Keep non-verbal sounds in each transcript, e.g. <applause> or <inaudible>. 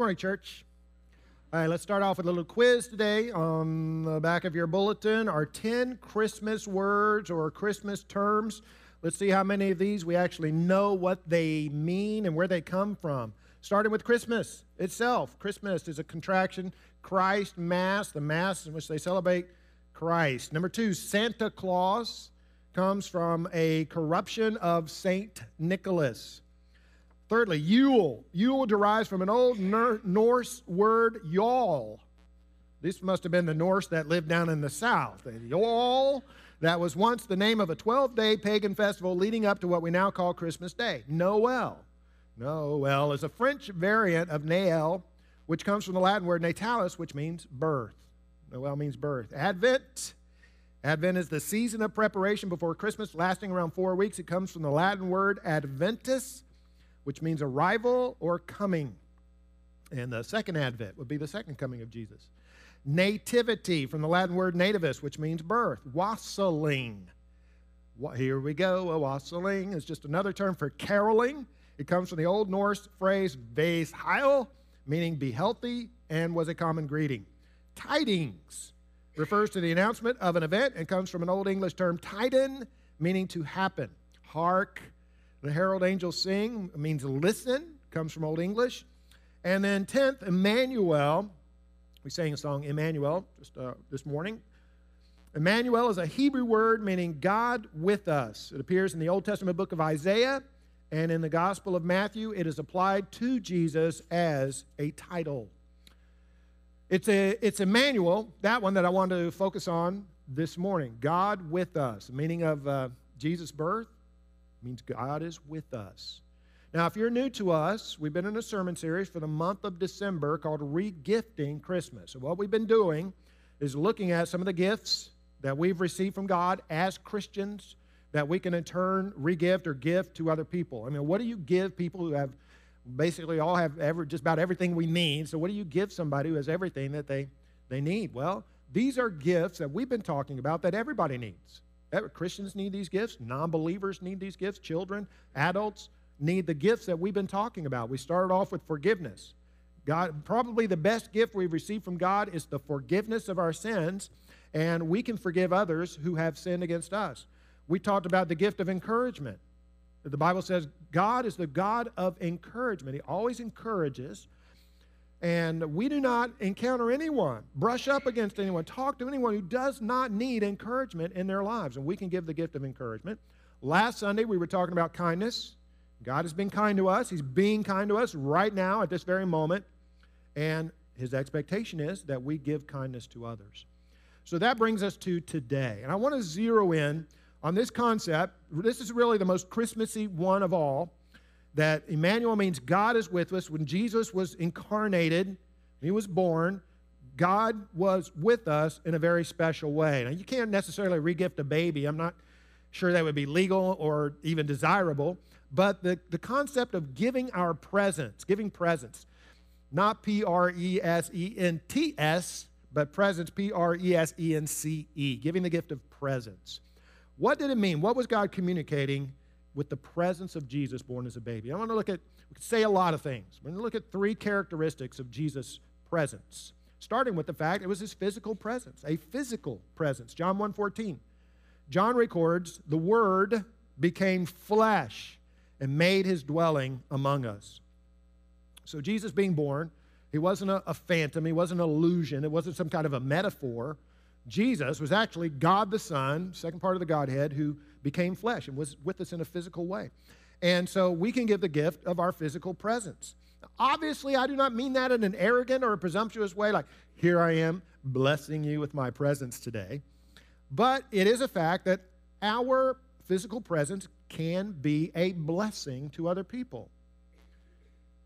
morning, church. All right, let's start off with a little quiz today. On the back of your bulletin are 10 Christmas words or Christmas terms. Let's see how many of these we actually know what they mean and where they come from. Starting with Christmas itself. Christmas is a contraction, Christ Mass, the Mass in which they celebrate Christ. Number two, Santa Claus comes from a corruption of Saint Nicholas. Thirdly, Yule. Yule derives from an old Norse word, Yule. This must have been the Norse that lived down in the south. Yule, that was once the name of a 12 day pagan festival leading up to what we now call Christmas Day. Noel. Noel is a French variant of Nael, which comes from the Latin word natalis, which means birth. Noel means birth. Advent. Advent is the season of preparation before Christmas, lasting around four weeks. It comes from the Latin word adventus, which means arrival or coming. And the second advent would be the second coming of Jesus. Nativity, from the Latin word nativus, which means birth. Wassailing. Here we go. A wassailing is just another term for caroling. It comes from the Old Norse phrase ves heil, meaning be healthy, and was a common greeting. Tidings refers to the announcement of an event and comes from an Old English term, tiden, meaning to happen. Hark, the herald angels sing means listen, comes from Old English. And then 10th, Emmanuel. We sang a song, Emmanuel, just uh, this morning. Emmanuel is a Hebrew word meaning God with us. It appears in the Old Testament book of Isaiah and in the Gospel of Matthew. It is applied to Jesus as a title. It's, a, it's Emmanuel, that one that I want to focus on this morning. God with us, meaning of uh, Jesus' birth, means God is with us. Now, if you're new to us, we've been in a sermon series for the month of December called Regifting Christmas. So, what we've been doing is looking at some of the gifts that we've received from God as Christians that we can in turn regift or give to other people. I mean, what do you give people who have basically all have ever, just about everything we need? So, what do you give somebody who has everything that they, they need? Well, these are gifts that we've been talking about that everybody needs. Christians need these gifts, non believers need these gifts, children, adults need the gifts that we've been talking about. We started off with forgiveness. God, probably the best gift we've received from God is the forgiveness of our sins, and we can forgive others who have sinned against us. We talked about the gift of encouragement. The Bible says God is the God of encouragement. He always encourages. And we do not encounter anyone, brush up against anyone, talk to anyone who does not need encouragement in their lives. And we can give the gift of encouragement. Last Sunday, we were talking about kindness. God has been kind to us. He's being kind to us right now at this very moment. And his expectation is that we give kindness to others. So that brings us to today. And I want to zero in on this concept. This is really the most Christmassy one of all that Emmanuel means God is with us. When Jesus was incarnated, he was born, God was with us in a very special way. Now, you can't necessarily regift a baby. I'm not sure that would be legal or even desirable. But the, the concept of giving our presence, giving presents, not P R E S E N T S, but presents, P R E S E N C E, giving the gift of presence. What did it mean? What was God communicating with the presence of Jesus born as a baby. I want to look at, we could say a lot of things. We're going to look at three characteristics of Jesus' presence, starting with the fact it was his physical presence, a physical presence. John 1.14. John records, the Word became flesh and made his dwelling among us. So Jesus being born, he wasn't a, a phantom, he wasn't an illusion, it wasn't some kind of a metaphor. Jesus was actually God the Son, second part of the Godhead, who became flesh and was with us in a physical way. And so we can give the gift of our physical presence. Obviously, I do not mean that in an arrogant or a presumptuous way, like, here I am blessing you with my presence today. But it is a fact that our physical presence can be a blessing to other people.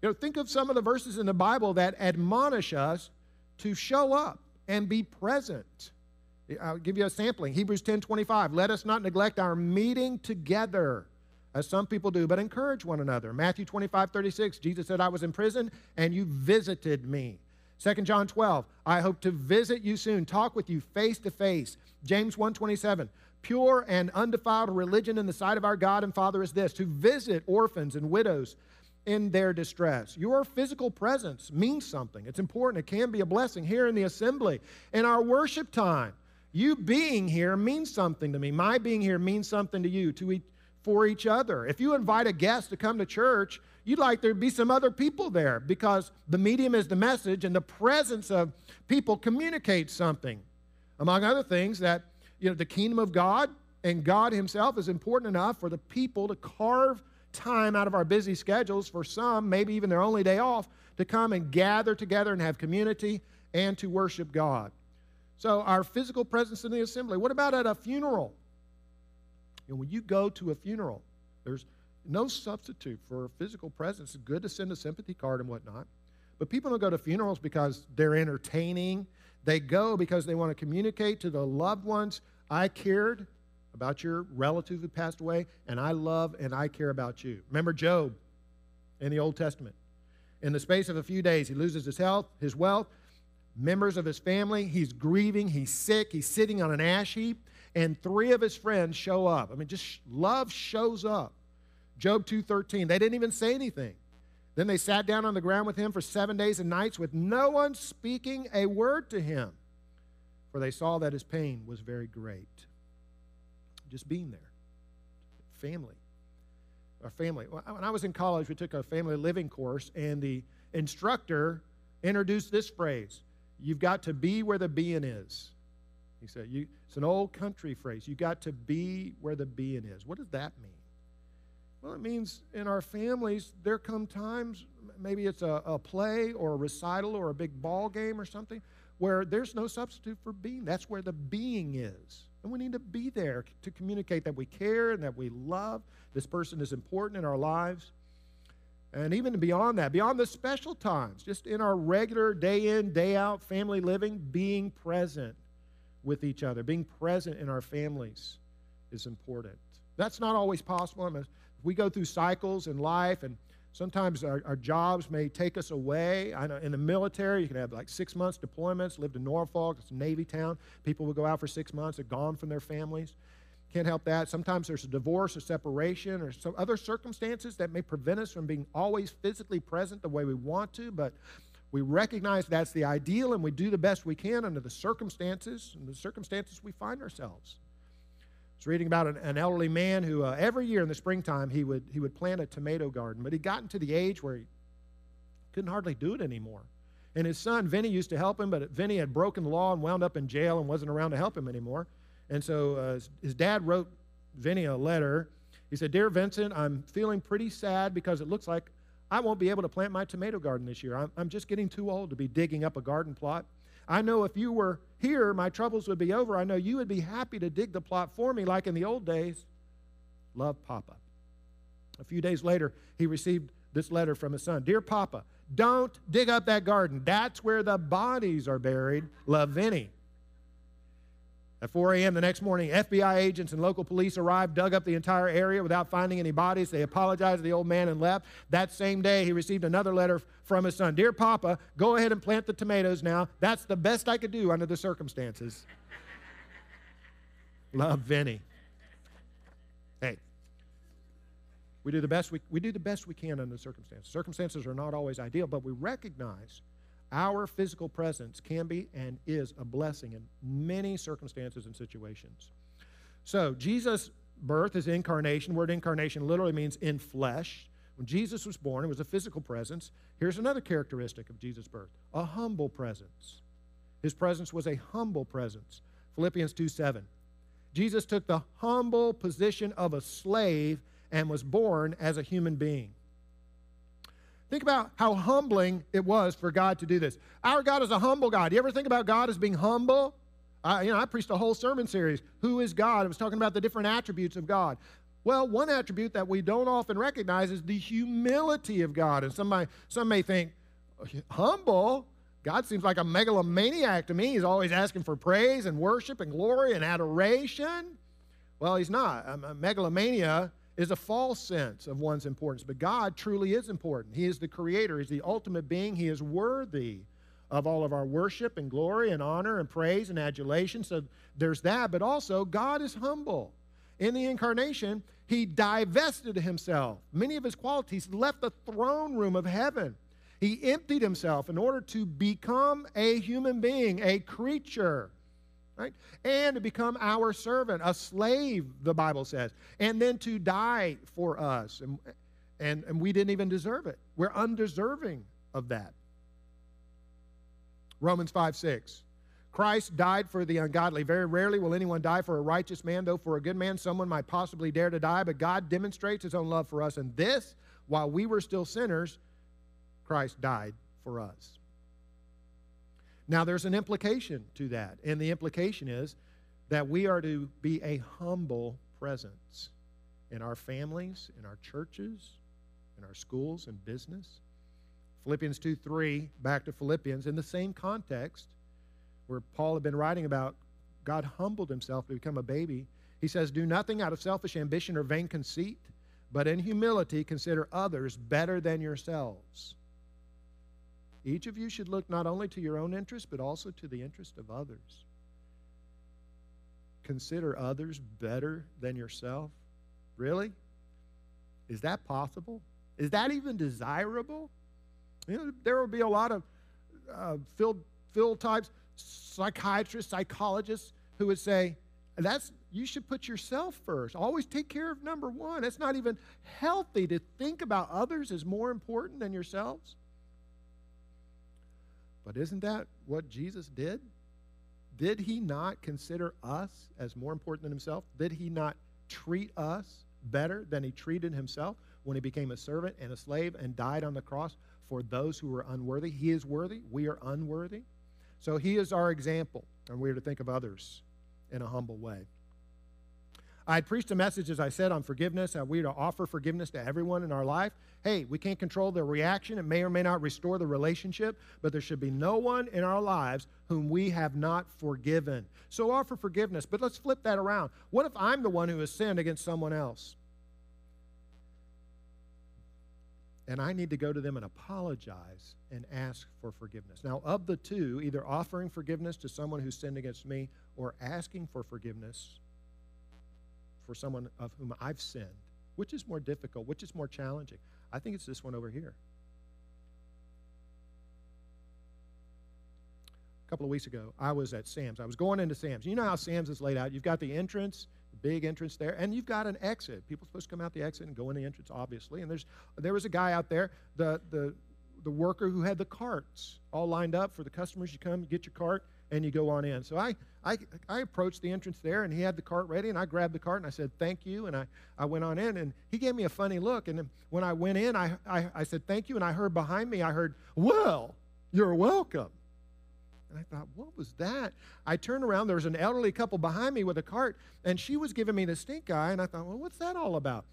You know, think of some of the verses in the Bible that admonish us to show up and be present. I'll give you a sampling. Hebrews 10 25. Let us not neglect our meeting together, as some people do, but encourage one another. Matthew 25 36. Jesus said, I was in prison and you visited me. 2 John 12. I hope to visit you soon, talk with you face to face. James 1 27. Pure and undefiled religion in the sight of our God and Father is this to visit orphans and widows in their distress. Your physical presence means something. It's important. It can be a blessing here in the assembly. In our worship time, you being here means something to me. My being here means something to you, to each, for each other. If you invite a guest to come to church, you'd like there to be some other people there because the medium is the message and the presence of people communicates something. Among other things, that you know, the kingdom of God and God Himself is important enough for the people to carve time out of our busy schedules for some, maybe even their only day off, to come and gather together and have community and to worship God. So, our physical presence in the assembly. What about at a funeral? Know, when you go to a funeral, there's no substitute for physical presence. It's good to send a sympathy card and whatnot. But people don't go to funerals because they're entertaining. They go because they want to communicate to the loved ones I cared about your relative who passed away, and I love and I care about you. Remember Job in the Old Testament. In the space of a few days, he loses his health, his wealth, members of his family. He's grieving, he's sick, he's sitting on an ash heap, and three of his friends show up. I mean, just love shows up. Job 2:13. They didn't even say anything. Then they sat down on the ground with him for seven days and nights with no one speaking a word to him, for they saw that his pain was very great. Just being there. Family. Our family. When I was in college, we took a family living course, and the instructor introduced this phrase You've got to be where the being is. He said, you, It's an old country phrase. You've got to be where the being is. What does that mean? Well, it means in our families, there come times, maybe it's a, a play or a recital or a big ball game or something, where there's no substitute for being. That's where the being is. And we need to be there to communicate that we care and that we love. This person is important in our lives. And even beyond that, beyond the special times, just in our regular day in, day out family living, being present with each other, being present in our families is important. That's not always possible. I mean, we go through cycles in life, and sometimes our, our, jobs may take us away. I know in the military, you can have like six months deployments. Lived in Norfolk, it's a Navy town. People will go out for six months, they're gone from their families. Can't help that. Sometimes there's a divorce, or separation, or some other circumstances that may prevent us from being always physically present the way we want to, but we recognize that's the ideal and we do the best we can under the circumstances and the circumstances we find ourselves was reading about an, an elderly man who uh, every year in the springtime he would, he would plant a tomato garden, but he'd gotten to the age where he couldn't hardly do it anymore. And his son, Vinny, used to help him, but Vinny had broken the law and wound up in jail and wasn't around to help him anymore. And so uh, his dad wrote Vinny a letter. He said, Dear Vincent, I'm feeling pretty sad because it looks like I won't be able to plant my tomato garden this year. I'm, I'm just getting too old to be digging up a garden plot. I know if you were here, my troubles would be over. I know you would be happy to dig the plot for me like in the old days. Love, Papa. A few days later, he received this letter from his son Dear Papa, don't dig up that garden. That's where the bodies are buried. Love, Vinny. At 4 a.m. the next morning, FBI agents and local police arrived, dug up the entire area without finding any bodies. They apologized to the old man and left. That same day, he received another letter from his son Dear Papa, go ahead and plant the tomatoes now. That's the best I could do under the circumstances. Love, Vinny. Hey, we do the best we, we do the best we can under the circumstances. Circumstances are not always ideal, but we recognize our physical presence can be and is a blessing in many circumstances and situations. So, Jesus' birth is incarnation. Word incarnation literally means in flesh. When Jesus was born, it was a physical presence. Here's another characteristic of Jesus' birth a humble presence. His presence was a humble presence. Philippians 2 7. Jesus took the humble position of a slave and was born as a human being. Think about how humbling it was for God to do this. Our God is a humble God. You ever think about God as being humble? I, you know, I preached a whole sermon series, Who is God? I was talking about the different attributes of God. Well, one attribute that we don't often recognize is the humility of God. And somebody, some may think, humble? God seems like a megalomaniac to me. He's always asking for praise and worship and glory and adoration. Well, he's not. Megalomania is a false sense of one's importance, but God truly is important. He is the creator, He's the ultimate being, He is worthy of all of our worship and glory and honor and praise and adulation. So there's that, but also God is humble. in the incarnation, he divested himself. Many of his qualities left the throne room of heaven. He emptied himself in order to become a human being, a creature, right? And to become our servant, a slave, the Bible says, and then to die for us. And, and, and we didn't even deserve it. We're undeserving of that. Romans 5 6. Christ died for the ungodly. Very rarely will anyone die for a righteous man, though for a good man someone might possibly dare to die. But God demonstrates his own love for us, and this, while we were still sinners, Christ died for us. Now, there's an implication to that, and the implication is that we are to be a humble presence in our families, in our churches, in our schools and business. Philippians 2 3, back to Philippians, in the same context where Paul had been writing about God humbled himself to become a baby. He says, Do nothing out of selfish ambition or vain conceit, but in humility consider others better than yourselves. Each of you should look not only to your own interest, but also to the interest of others. Consider others better than yourself. Really? Is that possible? Is that even desirable? You know, there will be a lot of uh, field types, psychiatrists, psychologists who would say, that's you should put yourself first. Always take care of number one. It's not even healthy to think about others as more important than yourselves. But isn't that what Jesus did? Did he not consider us as more important than himself? Did he not treat us better than he treated himself when he became a servant and a slave and died on the cross for those who were unworthy? He is worthy, we are unworthy. So he is our example, and we are to think of others in a humble way. I preached a message, as I said, on forgiveness, how we to offer forgiveness to everyone in our life. Hey, we can't control their reaction. It may or may not restore the relationship, but there should be no one in our lives whom we have not forgiven. So offer forgiveness. But let's flip that around. What if I'm the one who has sinned against someone else? and I need to go to them and apologize and ask for forgiveness. Now, of the two, either offering forgiveness to someone who sinned against me or asking for forgiveness for someone of whom I've sinned, which is more difficult, which is more challenging? I think it's this one over here. A couple of weeks ago, I was at Sam's. I was going into Sam's. You know how Sam's is laid out. You've got the entrance, the big entrance there, and you've got an exit. People are supposed to come out the exit and go in the entrance, obviously. And there's there was a guy out there, the the the worker who had the carts all lined up for the customers. You come, you get your cart, and you go on in. So I, I, I approached the entrance there, and he had the cart ready, and I grabbed the cart and I said, thank you, and I, I went on in, and he gave me a funny look. And when I went in, I, I, I said, thank you, and I heard behind me, I heard, well, you're welcome. And I thought, what was that? I turned around, there was an elderly couple behind me with a cart, and she was giving me the stink eye, and I thought, well, what's that all about?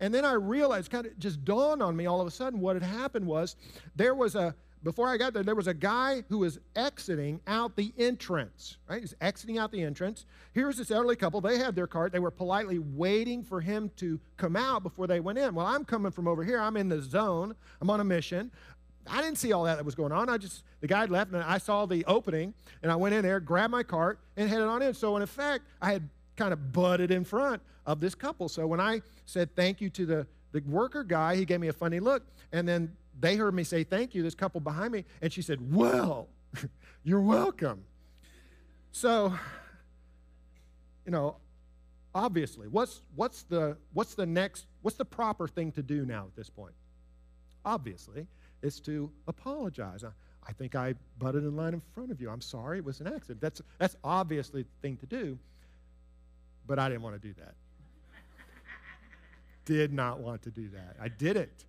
And then I realized, kind of just dawned on me all of a sudden, what had happened was there was a, before I got there, there was a guy who was exiting out the entrance, right? He's exiting out the entrance. Here's this elderly couple. They had their cart. They were politely waiting for him to come out before they went in. Well, I'm coming from over here. I'm in the zone. I'm on a mission. I didn't see all that that was going on. I just, the guy left and I saw the opening and I went in there, grabbed my cart, and headed on in. So, in effect, I had kind of butted in front of this couple. So, when I said thank you to the, the worker guy, he gave me a funny look. And then they heard me say thank you, this couple behind me, and she said, Well, <laughs> you're welcome. So, you know, obviously, what's, what's, the, what's the next, what's the proper thing to do now at this point? Obviously, is to apologize. I, I think I butted in line in front of you. I'm sorry, it was an accident. That's, that's obviously the thing to do, but I didn't want to do that. <laughs> did not want to do that. I did it.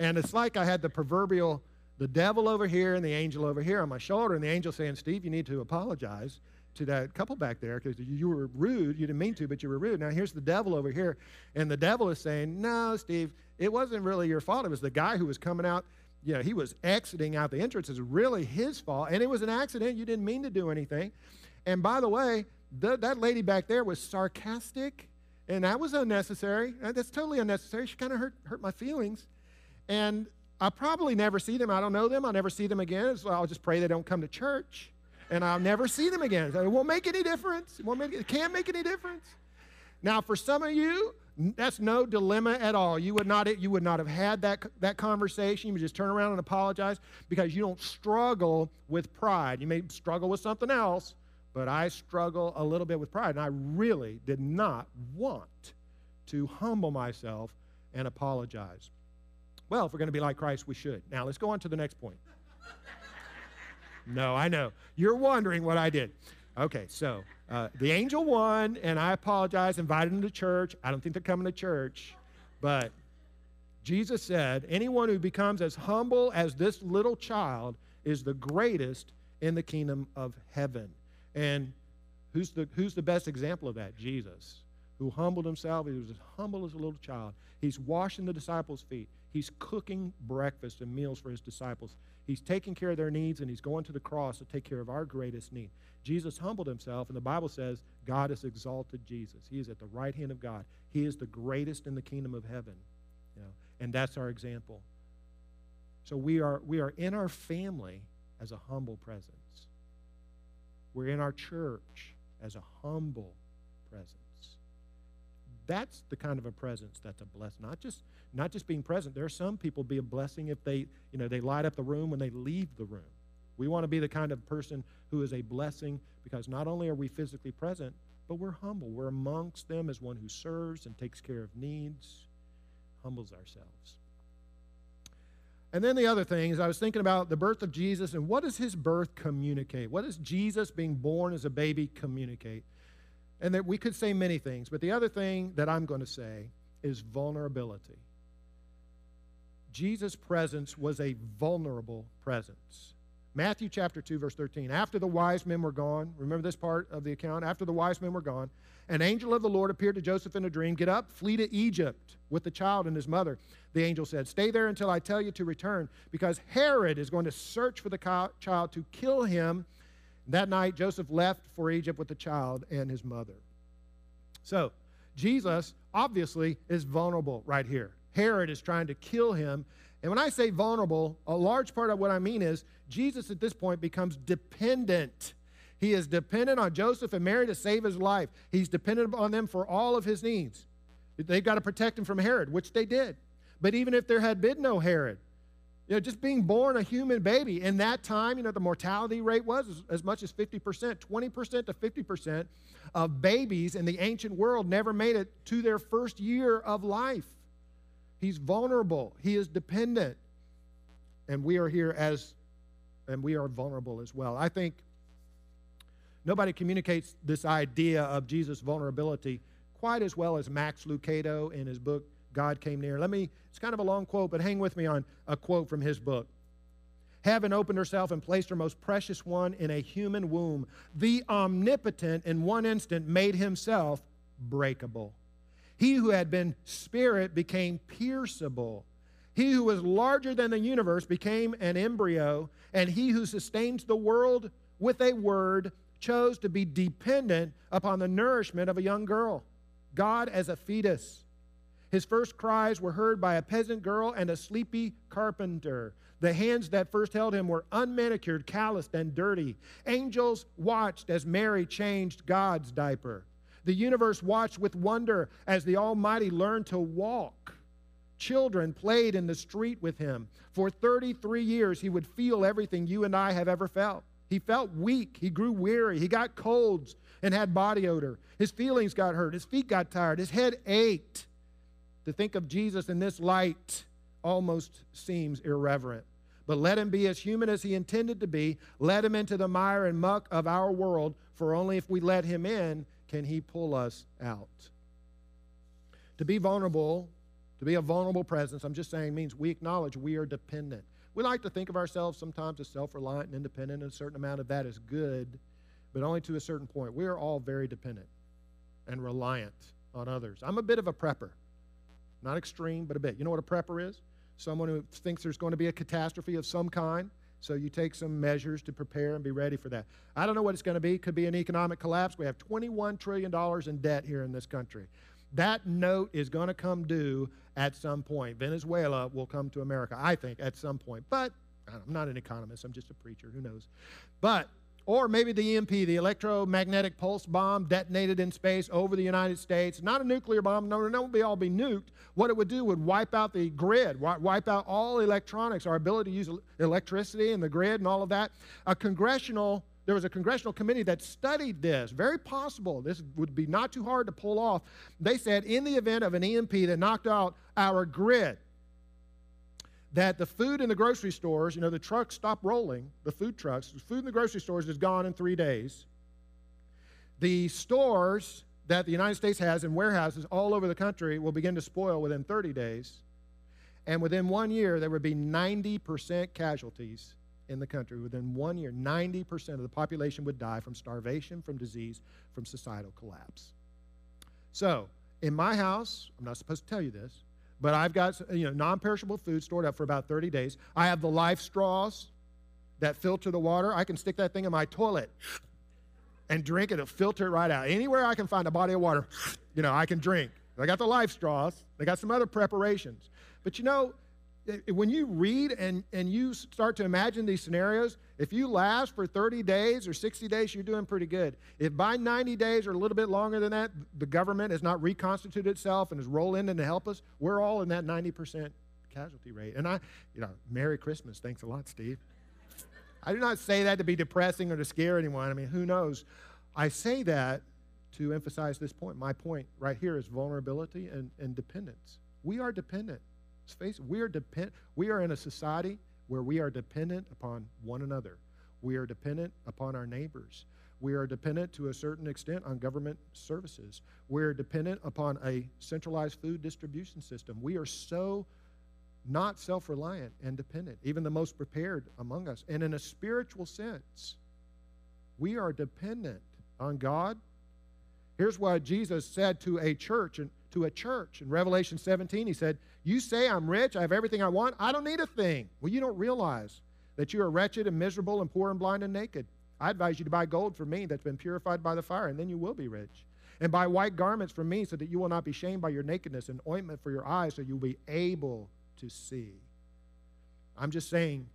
And it's like I had the proverbial, the devil over here and the angel over here on my shoulder, and the angel saying, Steve, you need to apologize to that couple back there because you were rude. You didn't mean to, but you were rude. Now here's the devil over here, and the devil is saying, No, Steve, it wasn't really your fault. It was the guy who was coming out you know, he was exiting out the entrance. It's really his fault. And it was an accident. You didn't mean to do anything. And by the way, the, that lady back there was sarcastic, and that was unnecessary. That's totally unnecessary. She kind of hurt, hurt my feelings. And I'll probably never see them. I don't know them. I'll never see them again. So I'll just pray they don't come to church, and I'll never see them again. It won't make any difference. It, won't make, it can't make any difference. Now, for some of you, that's no dilemma at all. You would not, you would not have had that, that conversation. You would just turn around and apologize because you don't struggle with pride. You may struggle with something else, but I struggle a little bit with pride. And I really did not want to humble myself and apologize. Well, if we're going to be like Christ, we should. Now, let's go on to the next point. <laughs> no, I know. You're wondering what I did. Okay, so uh, the angel won, and I apologize, invited them to church. I don't think they're coming to church, but Jesus said, anyone who becomes as humble as this little child is the greatest in the kingdom of heaven. And who's the, who's the best example of that? Jesus, who humbled himself. He was as humble as a little child. He's washing the disciples' feet. He's cooking breakfast and meals for his disciples. He's taking care of their needs, and he's going to the cross to take care of our greatest need. Jesus humbled himself, and the Bible says God has exalted Jesus. He is at the right hand of God. He is the greatest in the kingdom of heaven. You know, and that's our example. So we are, we are in our family as a humble presence. We're in our church as a humble presence. That's the kind of a presence that's a blessing. Not just not just being present. There are some people be a blessing if they, you know, they light up the room when they leave the room. We want to be the kind of person who is a blessing because not only are we physically present, but we're humble. We're amongst them as one who serves and takes care of needs, humbles ourselves. And then the other thing is, I was thinking about the birth of Jesus and what does his birth communicate? What does Jesus being born as a baby communicate? And that we could say many things, but the other thing that I'm going to say is vulnerability. Jesus' presence was a vulnerable presence. Matthew chapter 2, verse 13. After the wise men were gone, remember this part of the account? After the wise men were gone, an angel of the Lord appeared to Joseph in a dream. Get up, flee to Egypt with the child and his mother. The angel said, Stay there until I tell you to return, because Herod is going to search for the child to kill him. That night, Joseph left for Egypt with the child and his mother. So, Jesus obviously is vulnerable right here. Herod is trying to kill him. And when I say vulnerable, a large part of what I mean is Jesus at this point becomes dependent. He is dependent on Joseph and Mary to save his life. He's dependent on them for all of his needs. They've got to protect him from Herod, which they did. But even if there had been no Herod, you know, just being born a human baby in that time, you know, the mortality rate was as, much as 50%, 20% to 50% of babies in the ancient world never made it to their first year of life. He's vulnerable, he is dependent. And we are here as, and we are vulnerable as well. I think nobody communicates this idea of Jesus' vulnerability quite as well as Max Lucado in his book, God Came Near. Let me, it's kind of a long quote, but hang with me on a quote from his book. Heaven opened herself and placed her most precious one in a human womb. The omnipotent, in one instant, made himself breakable. He who had been spirit became pierceable. He who was larger than the universe became an embryo, and he who sustains the world with a word chose to be dependent upon the nourishment of a young girl. God as a fetus. His first cries were heard by a peasant girl and a sleepy carpenter. The hands that first held him were unmanicured, calloused, and dirty. Angels watched as Mary changed God's diaper. The universe watched with wonder as the Almighty learned to walk. Children played in the street with him. For 33 years, he would feel everything you and I have ever felt. He felt weak. He grew weary. He got colds and had body odor. His feelings got hurt. His feet got tired. His head ached. To think of Jesus in this light almost seems irreverent. But let him be as human as he intended to be. Let him into the mire and muck of our world, for only if we let him in can He pull us out? To be vulnerable, to be a vulnerable presence, I'm just saying, means we acknowledge we are dependent. We like to think of ourselves sometimes as self reliant and independent, and a certain amount of that is good, but only to a certain point. We are all very dependent and reliant on others. I'm a bit of a prepper. Not extreme, but a bit. You know what a prepper is? Someone who thinks there's going to be a catastrophe of some kind so you take some measures to prepare and be ready for that. I don't know what it's going to be. It could be an economic collapse. We have $21 trillion in debt here in this country. That note is going to come due at some point. Venezuela will come to America, I think, at some point. But I'm not an economist, I'm just a preacher. Who knows? But Or maybe the EMP, the electromagnetic pulse bomb detonated in space over the United States. Not a nuclear bomb, no, no, be all be nuked. What it would do would wipe out the grid, wipe out all electronics, our ability to use electricity and the grid and all of that. A congressional there was a congressional committee that studied this. Very possible. This would be not too hard to pull off. They said in the event of an EMP that knocked out our grid, that the food in the grocery stores, you know, the trucks stop rolling, the food trucks, the food in the grocery stores is gone in three days. The stores that the United States has in warehouses all over the country will begin to spoil within 30 days. And within one year, there would be 90% casualties in the country. Within one year, 90% of the population would die from starvation, from disease, from societal collapse. So, in my house, I'm not supposed to tell you this, but I've got you know non-perishable food stored up for about 30 days. I have the life straws that filter the water. I can stick that thing in my toilet and drink it. It'll filter it right out. Anywhere I can find a body of water, you know, I can drink. I got the life straws. They got some other preparations. But you know, when you read and, and you start to imagine these scenarios, if you last for 30 days or 60 days, you're doing pretty good. If by 90 days or a little bit longer than that, the government has not reconstituted itself and is rolling in to help us, we're all in that 90% casualty rate. And I, you know, Merry Christmas. Thanks a lot, Steve. I do not say that to be depressing or to scare anyone. I mean, who knows? I say that to emphasize this point. My point right here is vulnerability and, and dependence. We are dependent. Let's face it, we are, depend- we are in a society where we are dependent upon one another. We are dependent upon our neighbors. We are dependent to a certain extent on government services. We're dependent upon a centralized food distribution system. We are so not self reliant and dependent, even the most prepared among us. And in a spiritual sense, we are dependent on God. Here's what Jesus said to a church, and to a church in Revelation 17. He said, You say I'm rich, I have everything I want, I don't need a thing. Well, you don't realize that you are wretched and miserable and poor and blind and naked. I advise you to buy gold from me that's been purified by the fire, and then you will be rich. And buy white garments from me so that you will not be shamed by your nakedness, and ointment for your eyes so you'll be able to see. I'm just saying,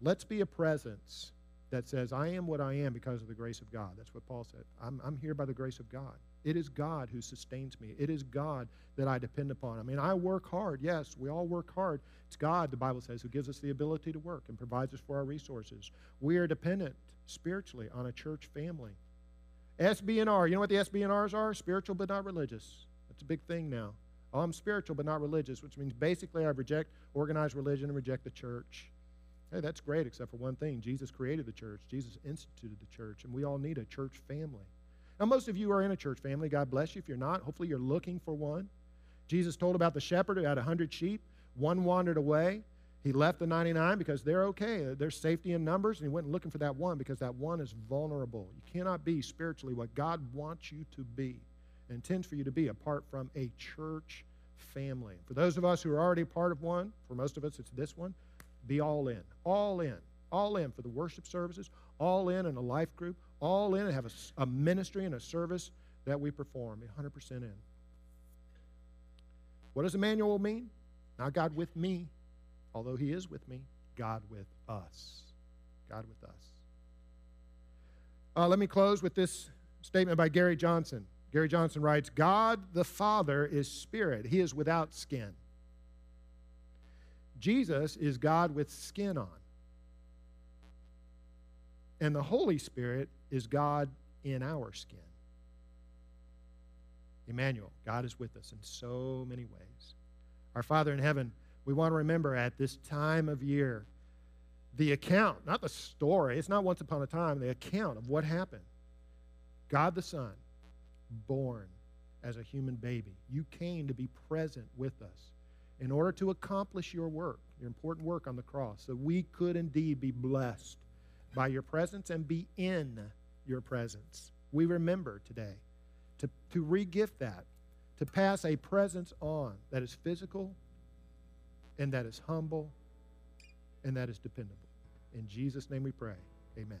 let's be a presence that says, I am what I am because of the grace of God. That's what Paul said. I'm, I'm here by the grace of God. It is God who sustains me. It is God that I depend upon. I mean, I work hard. Yes, we all work hard. It's God, the Bible says, who gives us the ability to work and provides us for our resources. We are dependent spiritually on a church family. SBNR, you know what the SBNRs are? Spiritual but not religious. That's a big thing now. Oh, I'm spiritual but not religious, which means basically I reject organized religion and reject the church. Hey, that's great, except for one thing. Jesus created the church, Jesus instituted the church, and we all need a church family. Now, most of you are in a church family. God bless you. If you're not, hopefully you're looking for one. Jesus told about the shepherd who had 100 sheep. One wandered away. He left the 99 because they're okay. There's safety in numbers, and he went looking for that one because that one is vulnerable. You cannot be spiritually what God wants you to be and intends for you to be apart from a church family. For those of us who are already part of one, for most of us it's this one, be all in. All in. All in for the worship services, all in in a life group, all in and have a, a ministry and a service that we perform, 100% in. What does Emmanuel mean? Not God with me, although He is with me, God with us. God with us. Uh, let me close with this statement by Gary Johnson. Gary Johnson writes God the Father is spirit, He is without skin. Jesus is God with skin on. And the Holy Spirit is God in our skin. Emmanuel, God is with us in so many ways. Our Father in heaven, we want to remember at this time of year the account, not the story, it's not once upon a time, the account of what happened. God the Son, born as a human baby. You came to be present with us in order to accomplish your work, your important work on the cross, so we could indeed be blessed by your presence and be in your presence. We remember today to, to regift that, to pass a presence on that is physical and that is humble and that is dependable. In Jesus' name we pray. Amen.